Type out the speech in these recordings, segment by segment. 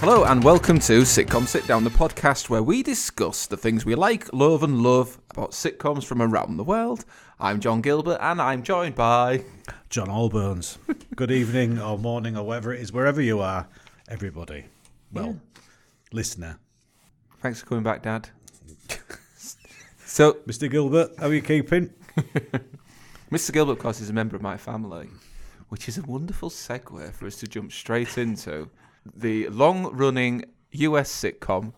Hello and welcome to Sitcom Sit Down, the podcast where we discuss the things we like, love, and love about sitcoms from around the world. I'm John Gilbert and I'm joined by. John Allburns. Good evening or morning or whatever it is, wherever you are, everybody. Well, listener. Thanks for coming back, Dad. so, Mr. Gilbert, how are you keeping? Mr. Gilbert, of course, is a member of my family, which is a wonderful segue for us to jump straight into the long running US sitcom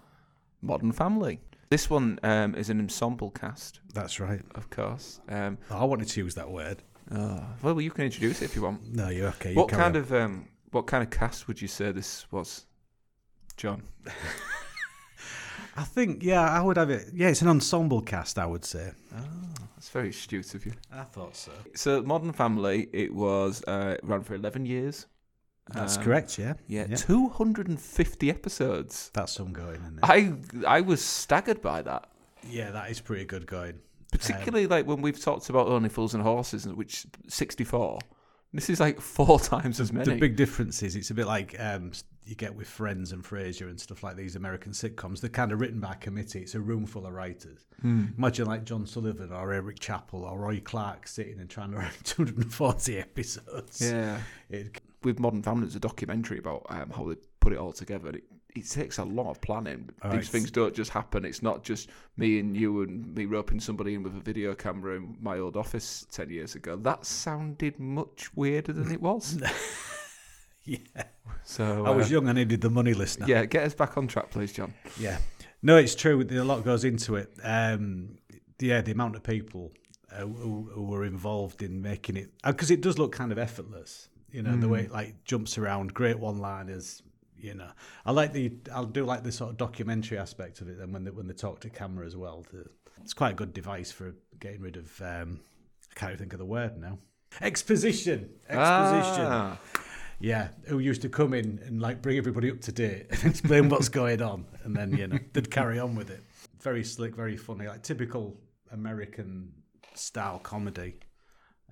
Modern Family. This one um, is an ensemble cast, That's right. of course. Um, I wanted to use that word. oh, well, you can introduce it if you want. No, you're okay. You what kind on. of um, what kind of cast would you say this was, John? I think, yeah, I would have it. Yeah, it's an ensemble cast, I would say. Oh, that's very astute of you. I thought so. So, Modern Family, it was uh, ran for eleven years. That's Um, correct, yeah. Yeah, Yeah. two hundred and fifty episodes. That's some going, isn't it? I I was staggered by that, yeah, that is pretty good going. particularly like when we've talked about Only Fools and Horses, which sixty four. This is like four times as many. The big difference is it's a bit like um, you get with Friends and Frasier and stuff like these American sitcoms. They're kind of written by a committee. It's a room full of writers. Hmm. Imagine like John Sullivan or Eric Chappell or Roy Clarke sitting and trying to write 240 episodes. Yeah, It, with Modern Family, there's a documentary about um, how they put it all together. And it, it takes a lot of planning. Oh, These it's- things don't just happen. It's not just me and you and me roping somebody in with a video camera in my old office 10 years ago. That sounded much weirder than it was. yeah. So, I was uh, young. I needed the money, listener. yeah, get us back on track, please, John. Yeah. No, it's true. A lot goes into it. Um, yeah, the amount of people uh, who, who were involved in making it because it does look kind of effortless. You know, the way it like jumps around, great one-liners. You know, I like the. I'll do like the sort of documentary aspect of it. Then when they, when they talk to camera as well, to, it's quite a good device for getting rid of. Um, I can't even think of the word now. Exposition. Exposition. Ah, Yeah, who used to come in and like bring everybody up to date and explain what's going on, and then you know they'd carry on with it. Very slick, very funny, like typical American style comedy,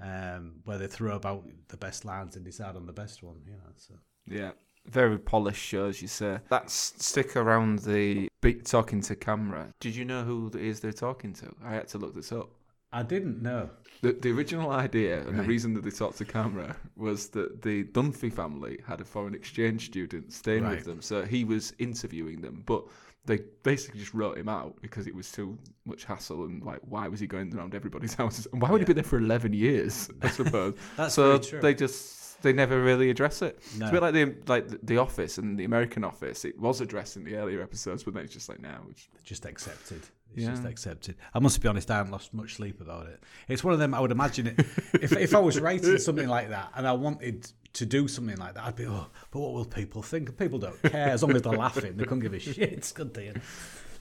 um, where they throw about the best lines and decide on the best one. You know, so yeah. Very polished shows, you say. That's stick around the beat talking to camera. Did you know who it is they're talking to? I had to look this up. I didn't know. The, the original idea and the reason that they talked to camera was that the Dunphy family had a foreign exchange student staying Right. with them, so he was interviewing them, but they basically just wrote him out because it was too much hassle and like why was he going around everybody's houses and why would he be there for eleven years? I suppose. That's so they just they never really address it. No. It's a bit like the like the- Office and the American Office. It was addressed in the earlier episodes, but then it's just like now. It's, just accepted. It's just accepted. I must be honest, I haven't lost much sleep about it. It's one of them. I would imagine it. if if I was writing something like that and I wanted to do something like that, I'd be, oh, but what will people think? People don't care as long as they're laughing. They couldn't give a shit, could they?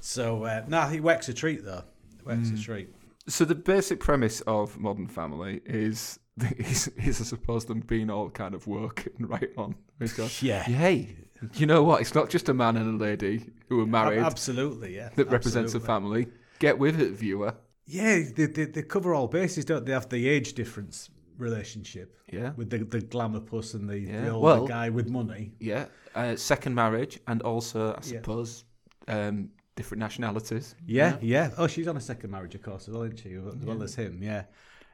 So uh, no, he works a treat though. He works a treat. So the basic premise of Modern Family is is, is I suppose them being all kind of working right on. It's Yeah. Hey, you know what? It's not just a man and a lady who are married Absolutely, yeah. that represents a family. Get with it, viewer. Yeah, they, they, they cover all bases, don't they? They have the age difference relationship Yeah. with the the glamour puss and the, Yeah, the older well- guy with money. Yeah. Uh, second marriage and also, I Yeah. suppose, um, different nationalities. Yeah, yeah. Oh, she's on a second marriage, of course, as well, isn't she? As well as him, yeah.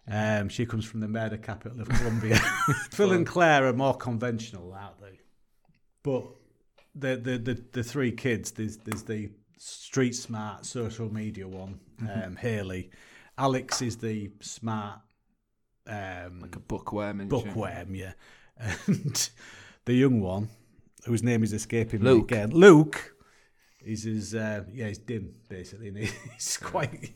Um, she comes from the murder capital of Colombia. Phil and Claire are more conventional, aren't they? But the the the, the three kids, there's there's the street smart social media one, um, Haley. Alex is the smart um, Like a bookworm. bookworm, yeah. And the young one, whose name is escaping Luke. me again, Luke, is his uh, yeah, he's dim basically. And he's quite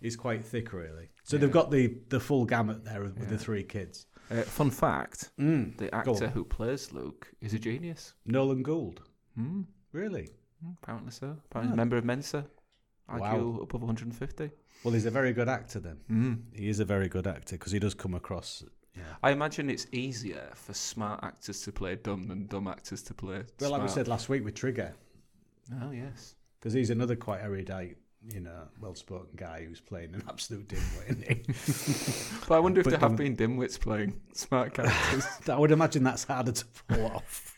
he's quite thick really. So they've got the the full gamut there with the three kids. Uh, fun fact: Mm. the actor who plays Luke is a genius. Nolan Gould, Hmm. really? Apparently so. Apparently Oh. a member of Mensa. IQ Wow. above 150. Well, he's a very good actor then. Mm. He is a very good actor because he does come across. Yeah. I imagine it's easier for smart actors to play dumb than dumb actors to play Well, like we said last week with Trigger, Oh yes. because he's another quite erudite you know, well-spoken guy who's playing an absolute dimwit. Isn't he? But I wonder if But there have been dimwits playing smart characters. I would imagine that's harder to pull off.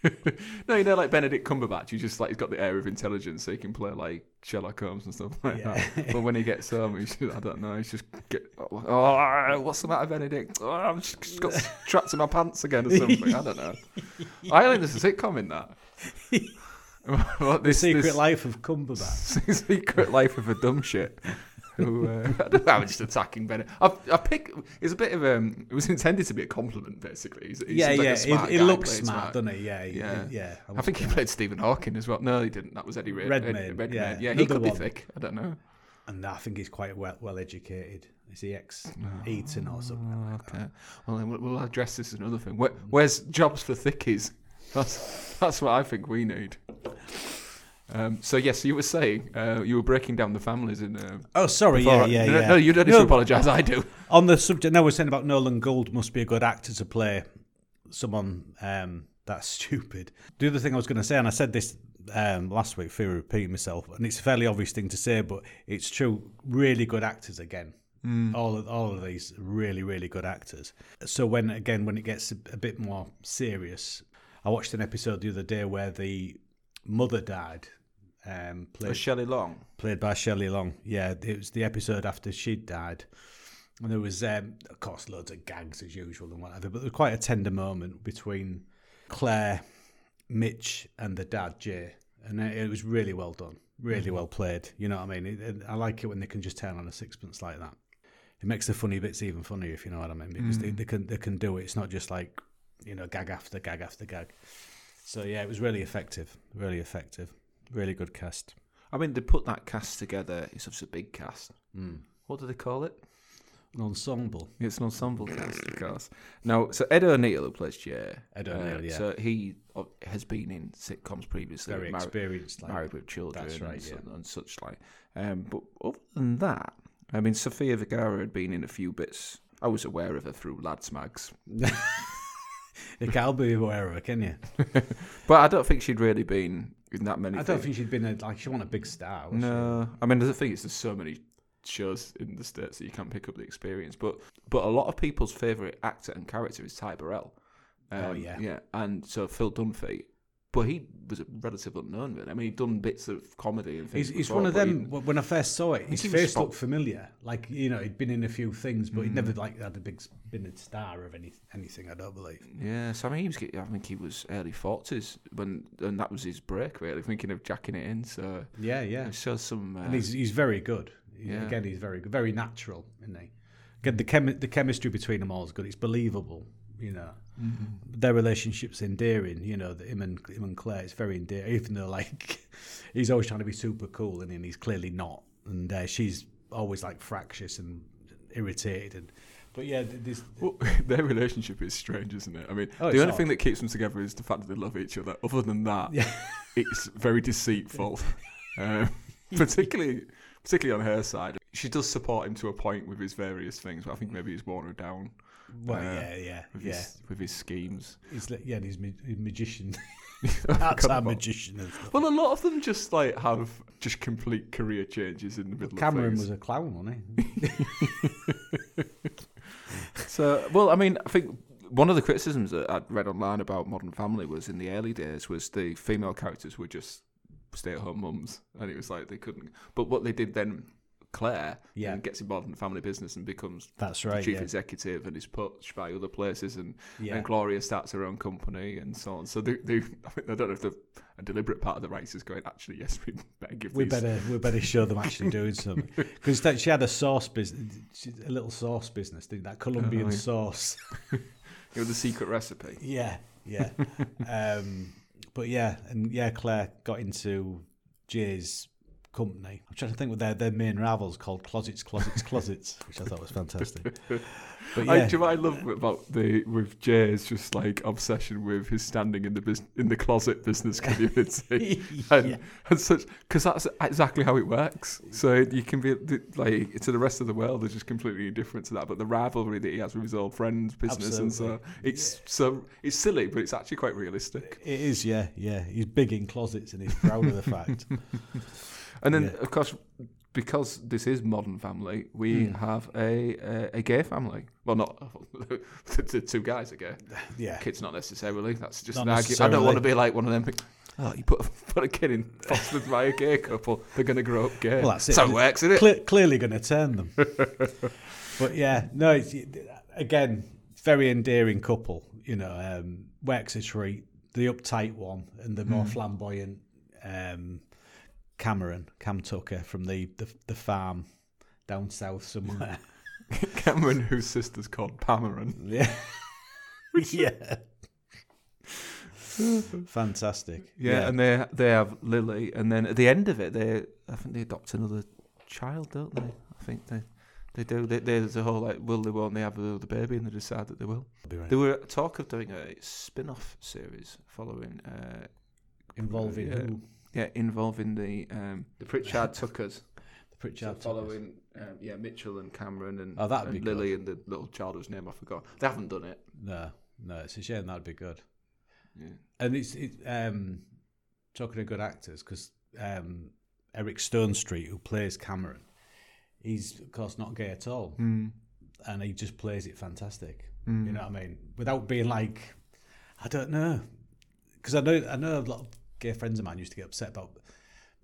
no, you know, like Benedict Cumberbatch, he's just like he's got the air of intelligence, so he can play like Sherlock Holmes and stuff like Yeah. that. But when he gets home, he's just, I don't know, he's just get, oh, oh what's the matter, Benedict? Oh, I've just, just got trapped in my pants again or something. I don't know. I think there's a sitcom in that. what, The Secret this- Life of Cumberbatch. Secret Life of a Dumb Shit. Who, uh, I don't know, I'm just attacking Bennett. I, I pick. It's a bit of um. It was intended to be a compliment, basically. He's, he yeah, like yeah. a smart he, he guy looks playing smart, doesn't he? Yeah, Yeah. yeah. I think he played Stephen Hawking as well. No, he didn't. That was Eddie Red- Redmayne, Ed- Redmayne. yeah. yeah, he could be thick. I don't know. and I think he's quite well well educated. Is he ex Eton or something? Like that? Okay. Well, then we'll, we'll address this as another thing. Where, where's jobs for thickies? That's that's what I think we need. Um, so yes, you were saying uh, you were breaking down the families in. Uh, Oh, sorry. Yeah, I- yeah, no, yeah. No, you don't need No, to apologise. I do. On the subject, no, we're saying about Nolan Gould must be a good actor to play someone um, that's stupid. The other thing I was going to say, and I said this um, last week, fear of repeating myself, and it's a fairly obvious thing to say, but it's true. Really good actors again. All of all of these really really good actors. So when again when it gets a, a bit more serious, I watched an episode the other day where the mother died. Um, played Shelley Long. played by Shelley Long. Yeah, it was the episode after she died. And there was, um, of course, loads of gags as usual and whatever, but there was quite a tender moment between Claire, Mitch, and the dad, Jay. And it was really well done, really well played. You know what I mean? It, I like it when they can just turn on a sixpence like that. It makes the funny bits even funnier, if you know what I mean, because they, they can they can do it. It's not just like you know gag after gag after gag. So yeah, it was really effective, really effective, really good cast. I mean, they put that cast together. It's such a big cast. Mm. What do they call it? An ensemble. It's an ensemble cast, of course. Now, so Ed O'Neill, who plays Jay. Ed O'Neill, yeah. So he uh, has been in sitcoms previously. very married, experienced. Like, married with children That's right, and, yeah. and such like. Um, but other than that, I mean, Sofia Vergara had been in a few bits. I was aware of her through Lads Mags, you can't be aware of her, can you? but I don't think she'd really been in that many. I don't things. think she'd been a, like she wasn't a big star. Was No, I mean the thing is, there's so many shows in the states that you can't pick up the experience. But but a lot of people's favorite actor and character is Ty Burrell. Oh, Um, yeah. yeah, and so Phil Dunphy. But he was a relative unknown. Really. I mean, he'd done bits of comedy and things. He's, he's before, one of but he- them. When I first saw it, his face spot- looked familiar. Like you know, he'd been in a few things, but he'd Mm. never like had a big been a star of any anything. I don't believe. Yeah, so I mean, he was. I think he was early forties when, and that was his break. Really, thinking of jacking it in. So Yeah, yeah. it shows some. Uh, And he's he's very good. Yeah. Again, he's very good, very natural, isn't he? Again, the chemi- the chemistry between them all is good. It's believable, you know. Mm-hmm. Their relationship's endearing, you know. The, him and him and Claire, it's very endearing. Even though like he's always trying to be super cool, and he's clearly not. And uh, she's always like fractious and irritated. And but yeah, this Well, their relationship is strange, isn't it? I mean, Oh, the only odd. thing that keeps them together is the fact that they love each other. Other than that, Yeah. it's very deceitful. um, particularly, particularly on her side, she does support him to a point with his various things. But I think maybe he's worn her down well, uh, yeah, yeah, with yeah. his with his schemes. He's like, yeah, and he's, ma- he's magician, I've part forgotten time about- magician. Well, a lot of them just like have just complete career changes in the middle of the year. Cameron was a clown, wasn't he? So, well, I mean, I think one of the criticisms that I'd read online about Modern Family was in the early days was the female characters were just stay-at-home mums, and it was like they couldn't. But what they did then, Claire, Yeah. then gets involved in the family business and becomes That's the right. chief Yeah. executive and is poached by other places, and, Yeah. and Gloria starts her own company and so on. So they, they I, don't know if the a deliberate part of the race is going. Actually, yes, we better give We these. better we better show them actually doing something because she had a sauce business, a little sauce business, didn't that Colombian Oh, yeah. sauce? it was the secret recipe. Yeah, yeah. um, but yeah, and yeah, Claire got into Jay's company. I'm trying to think what their their main rivals called Closets, Closets, Closets, which I thought was fantastic. But I, do you know what I love about the with Jay's just like obsession with his standing in the bus- in the closet business community and, Yeah. and such because that's exactly how it works. So you can be like to the rest of the world is just completely indifferent to that, but the rivalry that he has with his old friends' business and so Absolutely. it's so it's silly, but it's actually quite realistic. it is. Yeah, yeah. He's big in closets and he's proud of the fact. And then Yeah. of course. Because this is Modern Family, we Hmm. have a, a a gay family. Well, not the two guys are gay. Yeah. Kids not necessarily. That's just Not an argument. I don't want to be like one of them. Oh, you put put a kid in fostered by a gay couple, they're going to grow up gay. Well, that's it. how it works, isn't it? Cle- clearly going to turn them. but yeah, no, it's, again, very endearing couple. You know, um, Wexford Street, the uptight one, and the more flamboyant um, Cameron, Cam Tucker from the, the, the farm down south somewhere. Cameron, whose sister's called Pameron. Yeah. yeah. Fantastic. Yeah, and they they have Lily, and then at the end of it, they I think they adopt another child, don't they? I think they they do. They, there's a whole like, will they, won't they have the, the baby, and they decide that they will. Right. There were talk of doing a spin-off series following, uh, Involving yeah. who? Yeah, involving the um, the Pritchett Tuckers, The Pritchett so Tuckers. following um, yeah Mitchell and Cameron and, Oh, that'd and be good. Lily and the little child whose name I forgot. They haven't done it. No, no, it's a shame that'd be good. Yeah. And it's it, um, talking of good actors because um, Eric Stonestreet, who plays Cameron, he's of course not gay at all, Mm. and he just plays it fantastic. Mm. You know what I mean? Without being like, I don't know, because I know I know a lot of gay friends of mine used to get upset about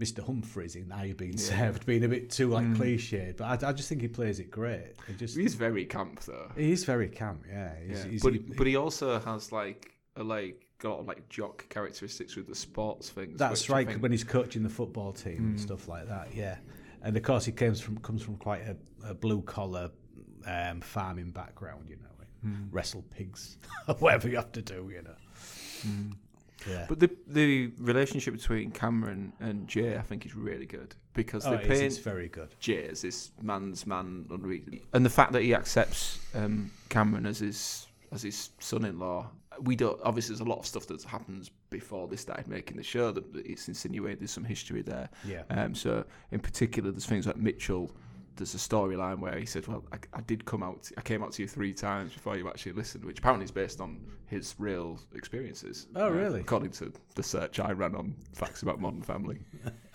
Mr. Humphreys in Now You're Being Served being a bit too like mm. cliched, but I, I just think he plays it great. He just He's very camp though. he is very camp, yeah. He's, Yeah. he's- but he- but he also has like a like got lot of like jock characteristics with the sports things. That's right. think- When he's coaching the football team and mm. stuff like that, yeah. And of course, he comes from comes from quite a, a blue collar um, farming background, you know, mm. wrestle pigs, whatever you have to do, you know. Yeah, But the the relationship between Cameron and Jay, I think, is really good because oh, they paint it's very good. Jay as this man's man, and the fact that he accepts um, Cameron as his as his son-in-law. We don't obviously there's a lot of stuff that happens before they started making the show that that it's insinuated there's some history there. Yeah, Um, so in particular, there's things like Mitchell. There's a storyline where he said, "Well, I, I did come out. I came out to you three times before you actually listened," which apparently is based on his real experiences. Oh, uh, really? According to the search I ran on facts about Modern Family.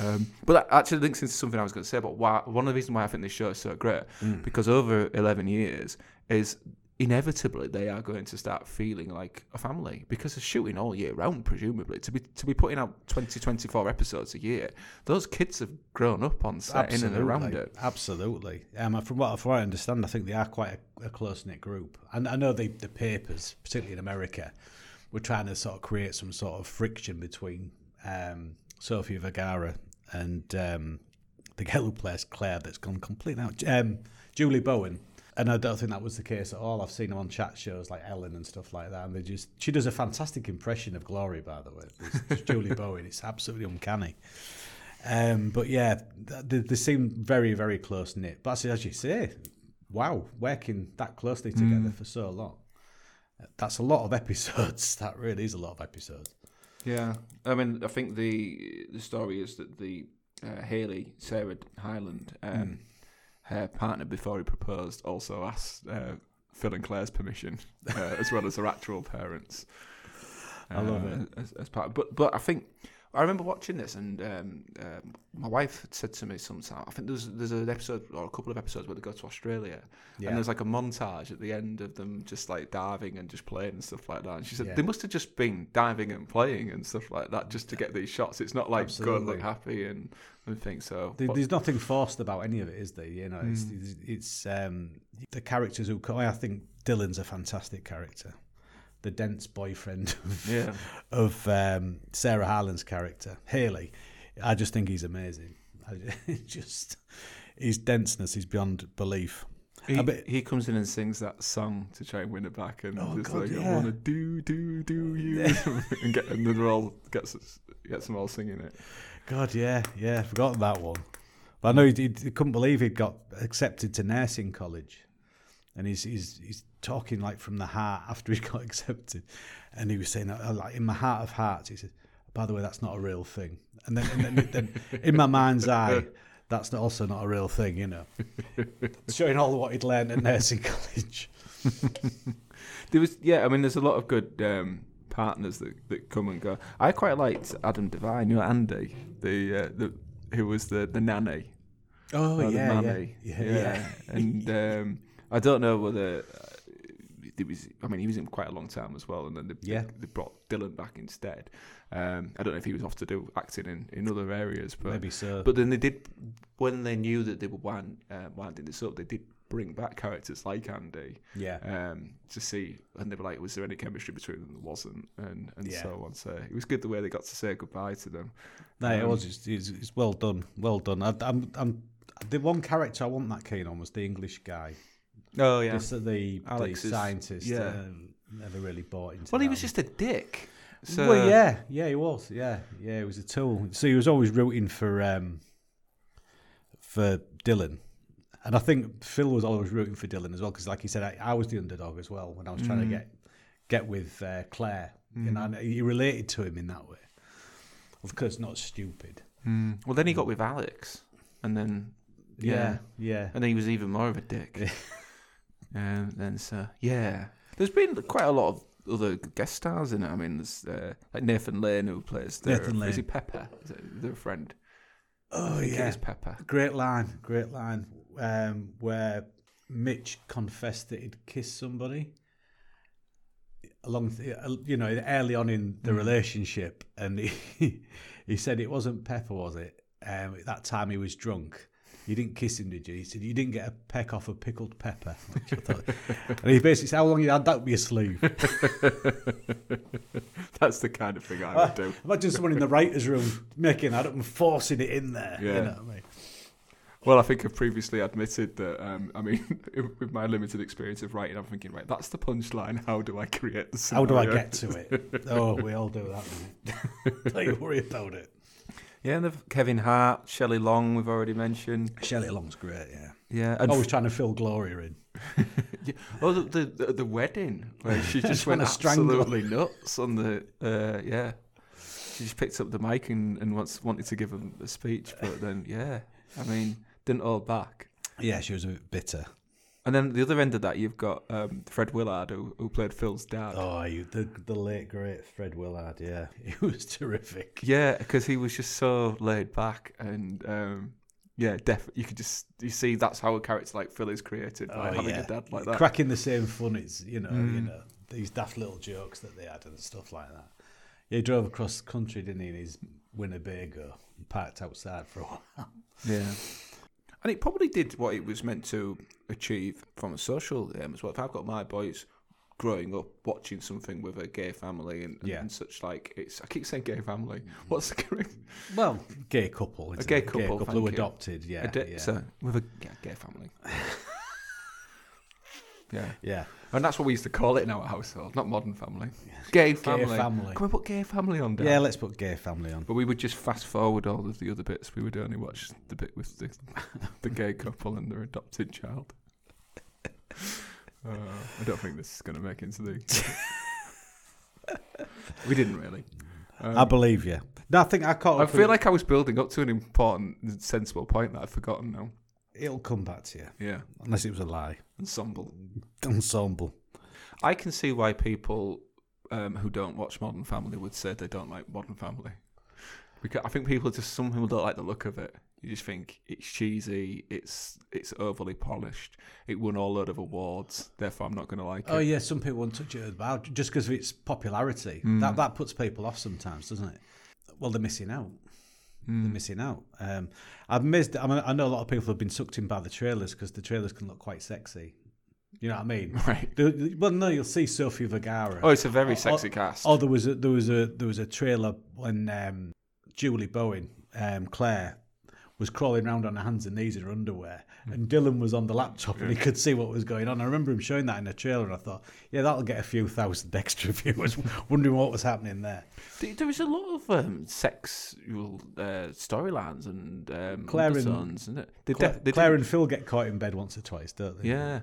um, but that actually links into something I was going to say about why one of the reasons why I think this show is so great Mm. because over 11 years is inevitably they are going to start feeling like a family because they're shooting all year round presumably to be to be putting out 20 24 episodes a year those kids have grown up on set in and around it Absolutely. Um, from what, from what I understand, I think they are quite a, a close knit group. And I know the, the papers, particularly in America, were trying to sort of create some sort of friction between um, Sofia Vergara and um, the girl who plays Claire that's gone completely out, um, Julie Bowen. And I don't think that was the case at all. I've seen them on chat shows like Ellen and stuff like that, and they just she does a fantastic impression of Glory, by the way. It's, it's Julie Bowen. It's absolutely uncanny. Um, but yeah, they, they seem very, very close knit. But as, as you say, wow, working that closely together for so long. That's a lot of episodes. That really is a lot of episodes. yeah i mean i think the the story is that the uh, haley sarah Hyland um, her partner before he proposed also asked uh, phil and claire's permission uh, as well as her actual parents I love uh, it. as, as part. But but I think I remember watching this, and um, um my wife had said to me sometime. I think there's there's an episode or a couple of episodes where they go to Australia, Yeah. and there's like a montage at the end of them just like diving and just playing and stuff like that. And she said Yeah. they must have just been diving and playing and stuff like that just to get these shots. It's not like go and Absolutely. happy and and things. So but- There's nothing forced about any of it, is there? You know, it's, it's, it's um, the characters who. I think Dylan's a fantastic character. The dense boyfriend of, yeah. of um, Sarah Hyland's character, Haley. I just think he's amazing. I just his denseness is beyond belief. He, I bet- he comes in and sings that song to try and win it back, and Oh, like yeah. I want to do do do you, and get and they're all gets gets them all singing it. God, yeah, yeah, forgotten that one. But I know he, he, he couldn't believe he'd got accepted to nursing college, and he's he's he's talking like from the heart after he got accepted, and he was saying uh, like in my heart of hearts, he said, "By the way, that's not a real thing." And then, and then, then in my mind's eye, that's not, also not a real thing, you know. Showing all what he'd learned at nursing college. There was yeah, I mean, there's a lot of good um, partners that, that come and go. I quite liked Adam Devine, you know, Andy, the uh, the who was the the nanny. Oh, the yeah, yeah, yeah, yeah. and um, I don't know whether. Uh, it was, I mean, he was in quite a long time as well, and then they, Yeah. they, they brought Dylan back instead. Um, I don't know if he was off to do acting in, in other areas, but Maybe so. but then they did when they knew that they were wind, uh, winding this up. They did bring back characters like Andy yeah. um, to see, and they were like, "Was there any chemistry between them?" There wasn't, and and Yeah. so on. So it was good the way they got to say goodbye to them. No, it Um, was. It's, it's, it's well done. Well done. I, I'm, I'm, the one character I wasn't that keen on was the English guy. Oh yeah. This, the, Alex the is- scientist. yeah. um, never really bought into Well, he was one. just a dick. So well, yeah, yeah, he was. Yeah, yeah, he was a tool. So he was always rooting for um, for Dylan, and I think Phil was always rooting for Dylan as well because, like he said, I, I was the underdog as well when I was trying to get get with uh, Claire. You know, and he related to him in that way. Of course, not stupid. Mm. Well, then he got with Alex, and then yeah, Yeah, yeah. and then he was even more of a dick. and then so yeah, there's been quite a lot of other guest stars in it. I mean, there's uh, like Nathan Lane who plays their, Nathan Is he Pepper? Is it their friend? Oh yeah, it is Pepper. great line, great line. Um, where Mitch confessed that he'd kissed somebody along, you know, early on in the relationship, and he he said it wasn't Pepper, was it? Um, at that time he was drunk. You didn't kiss him, did you? He said you didn't get a peck off a pickled pepper. Thought, and he basically said, "How long you had that up your sleeve?" That's the kind of thing I would do. Imagine someone in the writers' room making that up and forcing it in there. Yeah. You know what I mean? Well, I think I've previously admitted that. Um, I mean, with my limited experience of writing, I'm thinking, right, that's the punchline. How do I create the How do I get to it? Oh, we all do that. Don't you worry about it. Yeah, and Kevin Hart, Shelley Long, we've already mentioned. Shelley Long's great, yeah. Yeah, and Always trying to fill Gloria in. Yeah. Oh, the, the the wedding where she just went absolutely nuts on the uh, yeah. She just picked up the mic and, and wants, wanted to give him a speech, but then yeah, I mean, didn't hold back. Yeah, she was a bit bitter. And then the other end of that, you've got um, Fred Willard, who, who played Phil's dad. Oh, you, the the late great Fred Willard, yeah, he was terrific. Yeah, because he was just so laid back and um, yeah, def- you could just you see that's how a character like Phil is created by Oh, having yeah. a dad like that. Cracking the same fun, it's you know, Mm. you know, these daft little jokes that they had and stuff like that. Yeah, he drove across the country, didn't he, in his Winnebago and parked outside for a while. Yeah. And it probably did what it was meant to achieve from a social aim as well. If I've got my boys growing up watching something with a gay family and, Yeah. and such like it's I keep saying gay family. What's the correct Well, gay couple, isn't gay couple, couple who you. adopted, yeah, a yeah. so with a yeah, gay family. yeah. yeah. And that's what we used to call it in our household, not modern family. Gay family. family. Can we put gay family on Dad? Yeah, let's put gay family on. But we would just fast forward all of the other bits. We would only watch the bit with the, the gay couple and their adopted child. Uh, I don't think this is going to make into the. we didn't really. Um, I believe you. No, I think I caught I feel with- like I was building up to an important, sensible point that I've forgotten now. It'll come back to you, Yeah, unless it was a lie. ensemble. Ensemble. I can see why people um, who don't watch Modern Family would say they don't like Modern Family. Because I think people just some people don't like the look of it. You just think it's cheesy, it's it's overly polished. It won all load of awards, therefore I'm not going to like Oh it. Oh yeah, some people won't touch it about just because of its popularity. Hmm. That that puts people off sometimes, doesn't it? Well, they're missing out. Hmm. They're missing out. Um, I've missed. I, mean, I know a lot of people have been sucked in by the trailers because the trailers can look quite sexy. You know what I mean? Right. The- the- well, no, you'll see Sophie Vergara. Oh, it's a very Oh, sexy cast. Oh, there was a, there was a there was a trailer when um, Julie Bowen, um, Claire, was crawling around on her hands and knees in her underwear, Hmm. and Dylan was on the laptop and he could see what was going on. I remember him showing that in a trailer, and I thought, yeah, that'll get a few thousand extra viewers wondering what was happening there. There- was a lot of um, sexual uh, storylines and um, Claire and- isn't it? They Claire, def- they Claire and Phil get caught in bed once or twice, don't they? Yeah.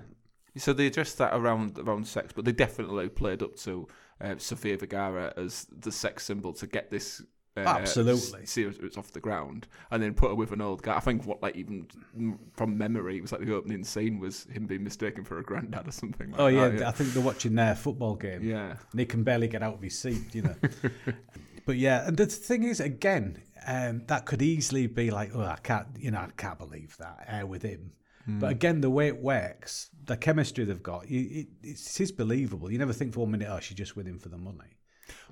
So they addressed that around around sex, but they definitely played up to uh, Sofia Vergara as the sex symbol to get this. Uh, Absolutely. s- series off the ground, and then put her with an old guy. I think what, like, even from memory, it was like the opening scene was him being mistaken for a granddad or something. Like Oh yeah, that, I think they're watching their football game. yeah. and he can barely get out of his seat, you know. but yeah, and the thing is, again, um, that could easily be like, oh, I can't, you know, I can't believe that air with him. Hmm. But again, the way it works, the chemistry they've got, you, it, it's, it's believable. You never think for one minute, oh, she's just with him for the money.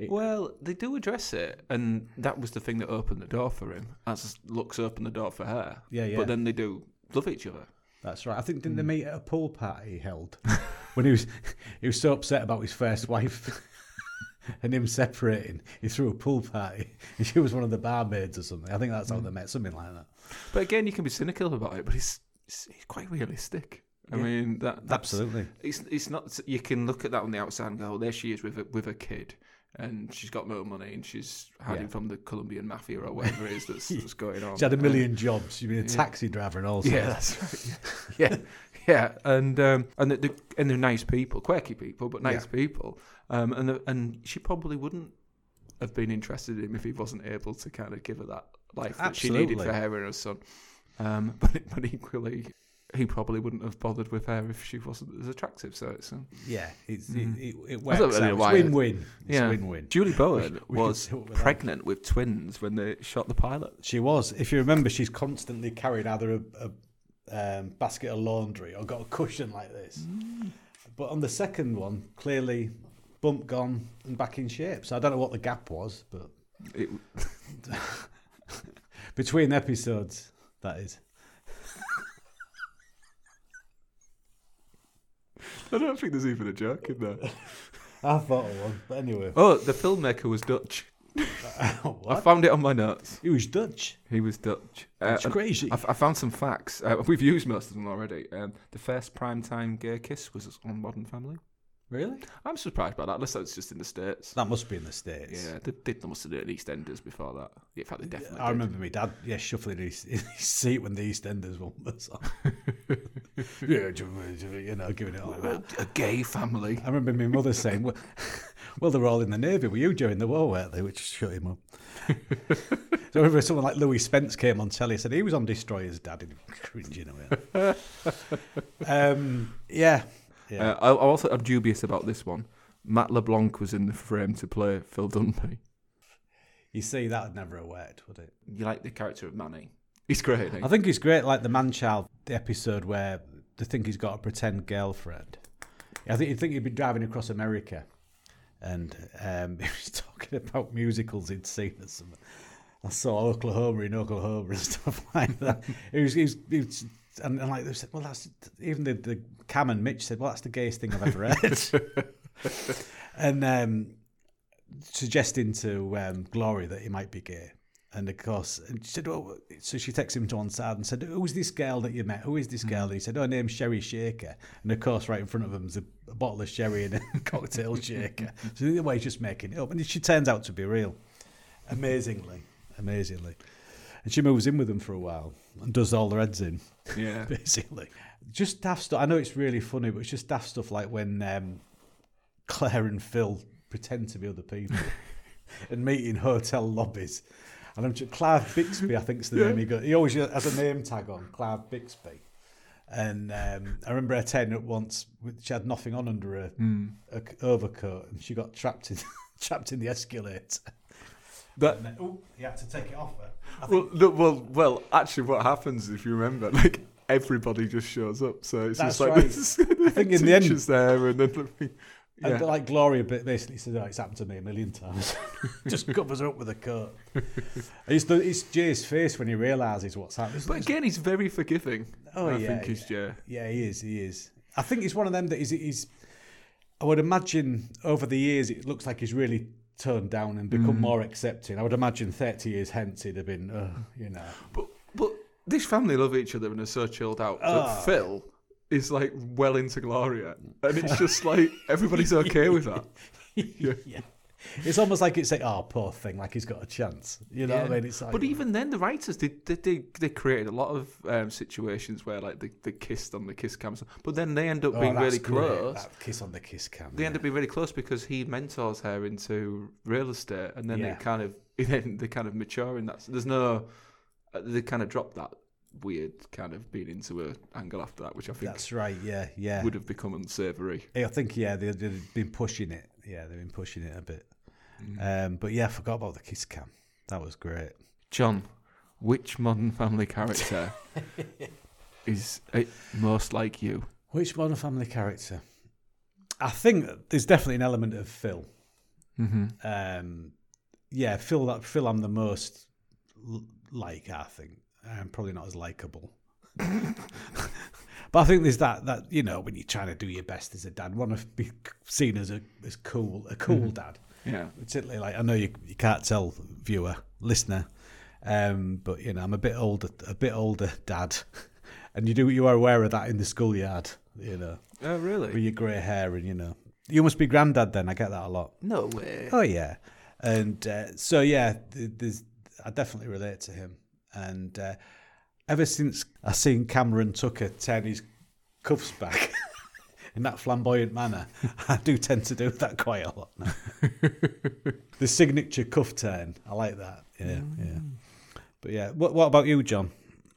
Well, they do address it, and that was the thing that opened the door for him. As looks opened the door for her. Yeah, yeah. But then they do love each other. That's right. I think didn't Hmm. they meet at a pool party he held when he was he was so upset about his first wife and him separating. He threw a pool party and she was one of the barmaids or something. I think that's Hmm. how they met, something like that. But again, you can be cynical about it, but it's it's, it's quite realistic. I Yeah. mean, that that's, Absolutely. It's it's not. You can look at that on the outside and go, oh, "There she is with a, with a kid, and she's got no money, and she's hiding Yeah. from the Colombian mafia or whatever it is that's, that's going on." She had a And- million jobs. She'd been a taxi driver and all sorts. Yeah, that's right. Yeah, yeah, yeah. and um, and the, and they're nice people, quirky people, but nice Yeah. people. Um, and the, and she probably wouldn't have been interested in him if he wasn't able to kind of give her that life that she needed Absolutely. for her and her son. Um, but but equally, he probably wouldn't have bothered with her if she wasn't as attractive. So it's um, Yeah, it's, Mm. it, it, it works It's win-win. It's yeah. win-win. Julie Bowen we was pregnant with twins when they shot the pilot. She was. If you remember, she's constantly carried either a, a um, basket of laundry or got a cushion like this. Mm. But on the second one, clearly bump gone and back in shape. So I don't know what the gap was, but It, between episodes, that is. I don't think there's even a joke in there. I thought of one, but anyway. Oh, the filmmaker was Dutch. I found it on my notes. He was Dutch. He was Dutch. Uh, It's and crazy. I, I found some facts. Uh, we've used most of them already. Um, the first primetime gay kiss was on Modern Family. Really? I'm surprised by that, unless that's just in the States. That must be in the States. Yeah, they, they must have done EastEnders before that. In fact, they definitely I did. remember my dad, yeah, shuffling his, his seat when the EastEnders one was on. yeah, you know, giving it all that. A gay family. I remember my mother saying, well, well, they were all in the Navy. Were you during the war, weren't they? Which shut him up. so I remember someone like Louie Spence came on telly and said he was on Destroyer's dad and he was cringing away. um, yeah. Yeah. Uh, I, I also am dubious about this one. Matt LeBlanc was in the frame to play Phil Dunphy. you see, that would never have worked, would it? You like the character of Manny? He's great. isn't he? I think he's great, like the Manchild the episode where they think he's got a pretend girlfriend. I think you think he'd be driving across America, and um, he was talking about musicals he'd seen or something. I saw Oklahoma in Oklahoma and stuff like that. He was, he was, he was and, and like they said, well, that's even the, the Cam and Mitch said, well, that's the gayest thing I've ever heard. and um, suggesting to um, Glory that he might be gay. And of course, and she said, well, so she takes him to one side and said, "Who's this girl that you met? Who is this girl?" And he said, "Oh, her name's Sherry Shaker." And of course, right in front of him's a, a bottle of sherry and a cocktail shaker. So the way he's just making it up, and she turns out to be real, amazingly, amazingly. And she moves in with them for a while and does all their heads in, yeah. basically. Just daft stuff. I know it's really funny, but it's just daft stuff like when um, Claire and Phil pretend to be other people and meet in hotel lobbies. And I'm just, Clive Bixby, I think is the name he got. He always has a name tag on, Clive Bixby. And um, I remember her turning up once. She had nothing on under her, her overcoat, and she got trapped in trapped in the escalator. That then, oh, he had to take it off her. I well, no, well, well. Actually, what happens if you remember, like everybody just shows up, so it's That's just like right. this. I think in the end- there, and then And yeah. like Gloria ba- basically says, "Oh, it's happened to me a million times." Just covers her up with a coat. it's the it's Jay's face when he realizes what's happening. But again, he's very forgiving. Oh, I yeah, I think he's Jay. yeah, he is. He is. I think he's one of them that is. He's. I would imagine over the years, it looks like he's really toned down and become more accepting. I would imagine thirty years hence, he'd have been, uh, you know. But but this family love each other and are so chilled out. Oh. Phil is like well into Gloria, and it's just like everybody's okay with that. Yeah. yeah. It's almost like it's like, oh, poor thing, like he's got a chance. You know what I mean? It's like, but even then, the writers they they, they, they created a lot of um, situations where like they, they kissed on the kiss cam, but then they end up oh, being really great, close. That kiss on the kiss cam. They yeah. end up being really close because he mentors her into real estate, and then Yeah. they kind of then they kind of mature in that. So there's no uh, they kind of drop that weird kind of being into a angle after that, which I think That's right. Yeah, yeah. would have become unsavoury. I think yeah, they've been pushing it. Yeah, they've been pushing it a bit. Mm. Um, but yeah, I forgot about the kiss cam. That was great. John, which Modern Family character is most like you? Which Modern Family character? I think there's definitely an element of Phil. Mm-hmm. Um, yeah, Phil. That Phil, I'm the most l- like. I think I'm probably not as likable. but I think there's that that you know when you're trying to do your best as a dad, want to be seen as a as cool, a cool Mhm. dad. Yeah. Particularly like I know you you can't tell viewer listener, um, but you know I'm a bit older, a bit older dad, and you do you are aware of that in the schoolyard. You know, Oh, really? with your grey hair and you know you must be granddad then. I get that a lot. No way. Oh yeah, and uh, so yeah, th- there's I definitely relate to him, and uh, ever since I seen Cameron Tucker turn his cuffs back in that flamboyant manner, I do tend to do that quite a lot now. the signature cuff turn, I like that. Yeah, yeah. But yeah, what what about you, John?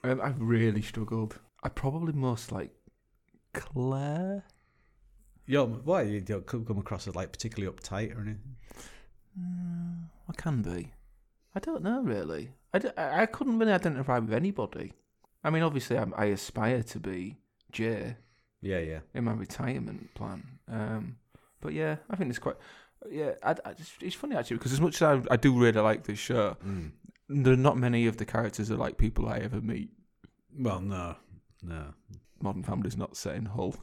Um, I really struggled. I probably most like Claire. You're, why you don't come across as like particularly uptight or anything? I can be. I don't know really. I, d- I couldn't really identify with anybody. I mean, obviously, I'm, I aspire to be Jay Yeah, yeah. in my retirement plan. Um, but yeah, I think it's quite. Yeah, I, I, it's, it's funny actually because as much as I, I do really like this show, Mm. there are not many of the characters are like people I ever meet. Well, no, no. Modern Family's not set in Hull.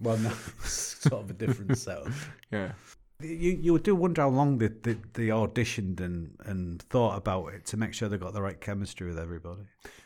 Well, no, it's sort of a different setup. Yeah. You you do wonder how long they, they, they auditioned and, and thought about it to make sure they got the right chemistry with everybody.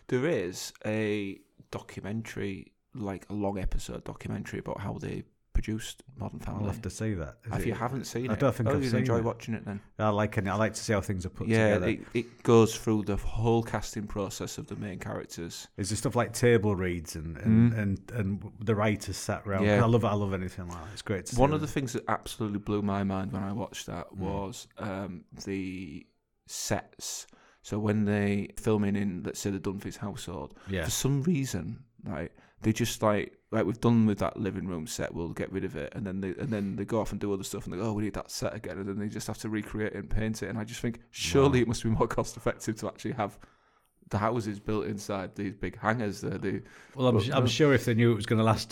There is a documentary, like a long episode documentary about how they produced Modern Family. I'll have to see that. Is if it- you haven't seen I it, don't think oh, I've you'd seen enjoy it. watching it then. I like it. I like to see how things are put yeah, together. it, it goes through the whole casting process of the main characters. Is there stuff like table reads and and, Mm. and, and the writers sat around? Yeah. I love I love anything like that. It's great to see. One of the things that absolutely blew my mind when I watched that Mm. was um, the sets. So when they filming in, let's say, the Dunphy's household, yeah for some reason, right, they just like like we've done with that living room set, we'll get rid of it, and then they and then they go off and do other stuff, and they go, oh, we need that set again, and then they just have to recreate it and paint it, and I just think surely Wow. it must be more cost effective to actually have the houses built inside these big hangars. There, the well, I'm, but- I'm sure if they knew it was going to last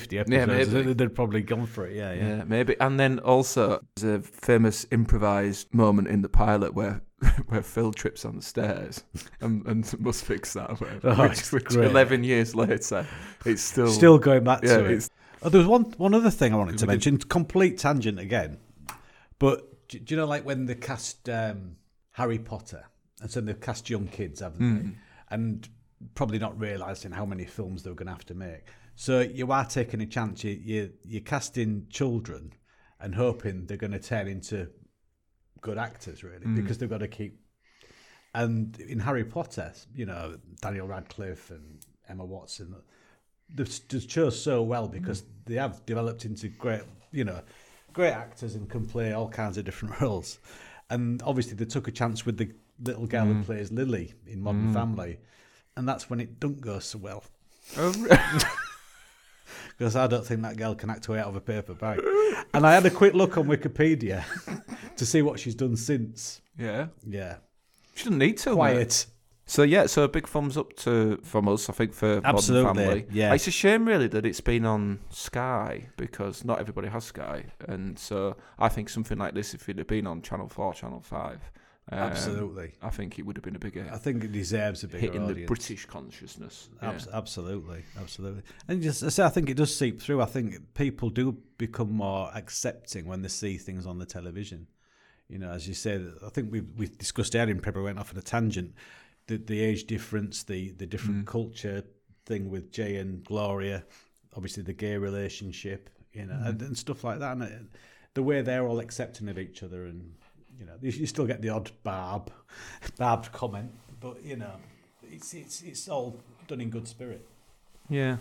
250 episodes, maybe. they'd, probably gone for it. Yeah, Yeah. yeah. maybe. And then also there's a famous improvised moment in the pilot where where Phil trips on the stairs and, and must fix that. Where, Oh, which, which eleven years later, it's still Still going back yeah. to it. Oh, there was one one other thing I wanted to mention. Complete tangent again, but do, do you know like when they cast um, Harry Potter and so they've cast young kids, haven't Mm. they? And probably not realising how many films they were going to have to make. So you are taking a chance. You you you're casting children and hoping they're going to turn into good actors, really, Mm. because they've got to keep. And in Harry Potter, you know Daniel Radcliffe and Emma Watson, they've chose so well because they have developed into great, you know, great actors and can play all kinds of different roles. And obviously, they took a chance with the little girl who Mm. plays Lily in Modern Mm. Family, and that's when it don't go so well oh, because I don't think that girl can act her way out of a paper bag. and I had a quick look on Wikipedia to see what she's done since. yeah, Yeah, she doesn't need to. mate. quiet. So yeah, so a big thumbs up to from us, I think, for Absolutely, Modern Family. yeah. it's a shame really that it's been on Sky because not everybody has Sky, and so I think something like this, if it had been on Channel Four, Channel Five, um, Absolutely. I think it would have been a bigger I think it deserves a bigger hit in the. British consciousness. Yeah. Abs- absolutely, absolutely. And just I say, I think it does seep through. I think people do become more accepting when they see things on the television. You know, as you said, I think we we discussed earlier, and probably went off on a tangent. The the age difference, the the different Mm. culture thing with Jay and Gloria, obviously the gay relationship, you know, and, and stuff like that. And the way they're all accepting of each other, and you know, you, you still get the odd barb, barbed comment, but you know, it's it's it's all done in good spirit. yeah,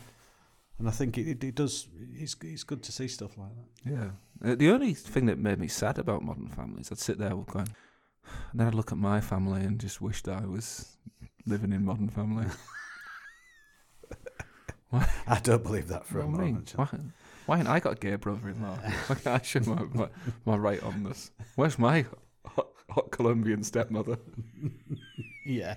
And I think it, it, it does. It's it's good to see stuff like that. yeah. Uh, the only thing that made me sad about Modern Families, I'd sit there going, and then I'd look at my family and just wish that I was living in Modern Family. I don't believe that for a What do moment. Why, ain't I got a gay brother-in-law? Why can't I show my, my, my right on this? Where's my hot, hot Colombian stepmother? Yeah.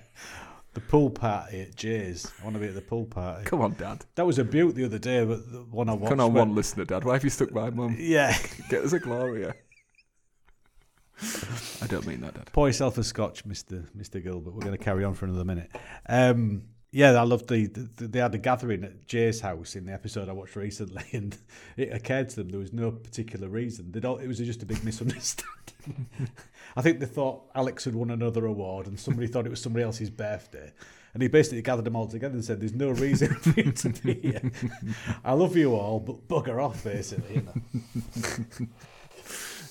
The pool party at Jay's. I want to be at the pool party. Come on, Dad. That was a beaut the other day, but the one I watched. Come on, went- one listener, Dad. Why have you stuck by Mum? Yeah. Get us a Gloria. I don't mean that, Dad. Pour yourself a scotch, Mister Mister Gilbert. We're going to carry on for another minute. Um, yeah, I loved the, the. They had a gathering at Jay's house in the episode I watched recently, and it occurred to them there was no particular reason. They don't. It was just a big misunderstanding. I think they thought Alex had won another award, and somebody thought it was somebody else's birthday. And he basically gathered them all together and said, "There's no reason for you to be here. I love you all, but bugger off, basically." You know?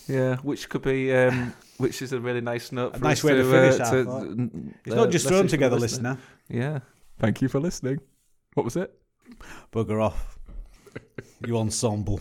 Yeah, which could be, um, which is a really nice note. A nice way to to, finish, uh, to, thought. It's uh, not just thrown together, the listener. Yeah. Thank you for listening. What was it? Bugger off, you ensemble.